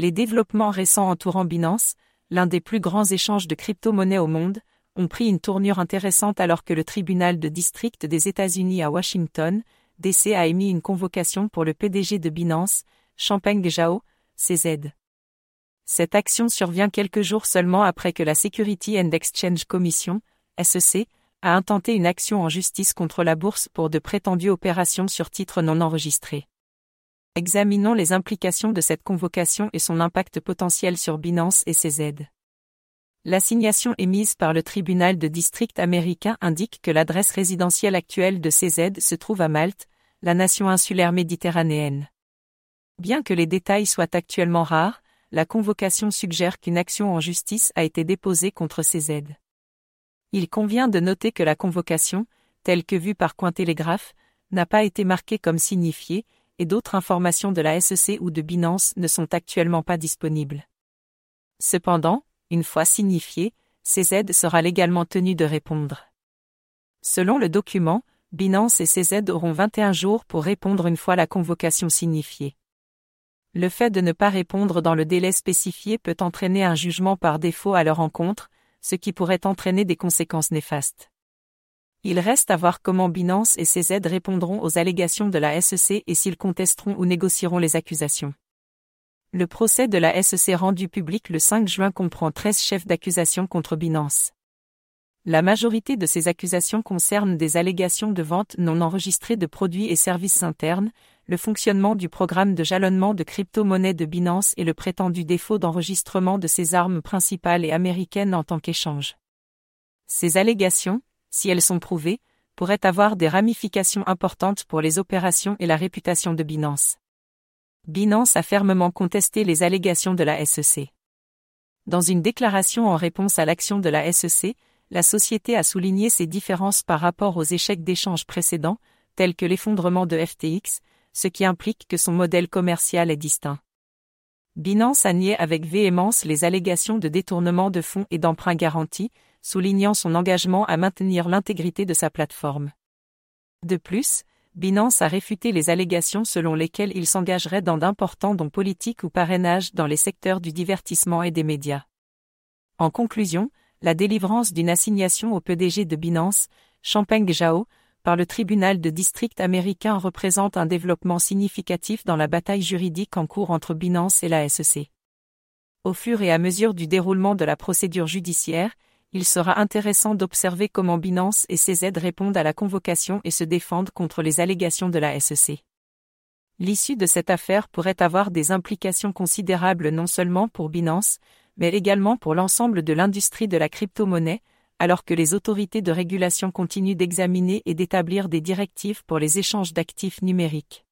Les développements récents entourant Binance, l'un des plus grands échanges de crypto-monnaies au monde, ont pris une tournure intéressante alors que le tribunal de district des États-Unis à Washington, DC a émis une convocation pour le PDG de Binance, Champagne Zhao, CZ. Cette action survient quelques jours seulement après que la Security and Exchange Commission, SEC, a intenté une action en justice contre la bourse pour de prétendues opérations sur titres non enregistrés. Examinons les implications de cette convocation et son impact potentiel sur Binance et ses aides. L'assignation émise par le tribunal de district américain indique que l'adresse résidentielle actuelle de CZ se trouve à Malte, la nation insulaire méditerranéenne. Bien que les détails soient actuellement rares, la convocation suggère qu'une action en justice a été déposée contre ces aides. Il convient de noter que la convocation, telle que vue par Cointélégraphe, n'a pas été marquée comme signifiée, et d'autres informations de la SEC ou de Binance ne sont actuellement pas disponibles. Cependant, une fois signifiée, CZ sera légalement tenu de répondre. Selon le document, Binance et CZ auront 21 jours pour répondre une fois la convocation signifiée. Le fait de ne pas répondre dans le délai spécifié peut entraîner un jugement par défaut à leur encontre, ce qui pourrait entraîner des conséquences néfastes. Il reste à voir comment Binance et CZ répondront aux allégations de la SEC et s'ils contesteront ou négocieront les accusations. Le procès de la SEC rendu public le 5 juin comprend 13 chefs d'accusation contre Binance. La majorité de ces accusations concernent des allégations de vente non enregistrées de produits et services internes, le fonctionnement du programme de jalonnement de crypto-monnaies de Binance et le prétendu défaut d'enregistrement de ses armes principales et américaines en tant qu'échange. Ces allégations, si elles sont prouvées, pourraient avoir des ramifications importantes pour les opérations et la réputation de Binance. Binance a fermement contesté les allégations de la SEC. Dans une déclaration en réponse à l'action de la SEC, la société a souligné ses différences par rapport aux échecs d'échanges précédents, tels que l'effondrement de FTX, ce qui implique que son modèle commercial est distinct. Binance a nié avec véhémence les allégations de détournement de fonds et d'emprunts garantis, soulignant son engagement à maintenir l'intégrité de sa plateforme. De plus, Binance a réfuté les allégations selon lesquelles il s'engagerait dans d'importants dons politiques ou parrainages dans les secteurs du divertissement et des médias. En conclusion, la délivrance d'une assignation au PDG de Binance, Champagne Zhao, par le tribunal de district américain représente un développement significatif dans la bataille juridique en cours entre Binance et la SEC. Au fur et à mesure du déroulement de la procédure judiciaire, il sera intéressant d'observer comment Binance et ses aides répondent à la convocation et se défendent contre les allégations de la SEC. L'issue de cette affaire pourrait avoir des implications considérables non seulement pour Binance, mais également pour l'ensemble de l'industrie de la crypto-monnaie, alors que les autorités de régulation continuent d'examiner et d'établir des directives pour les échanges d'actifs numériques.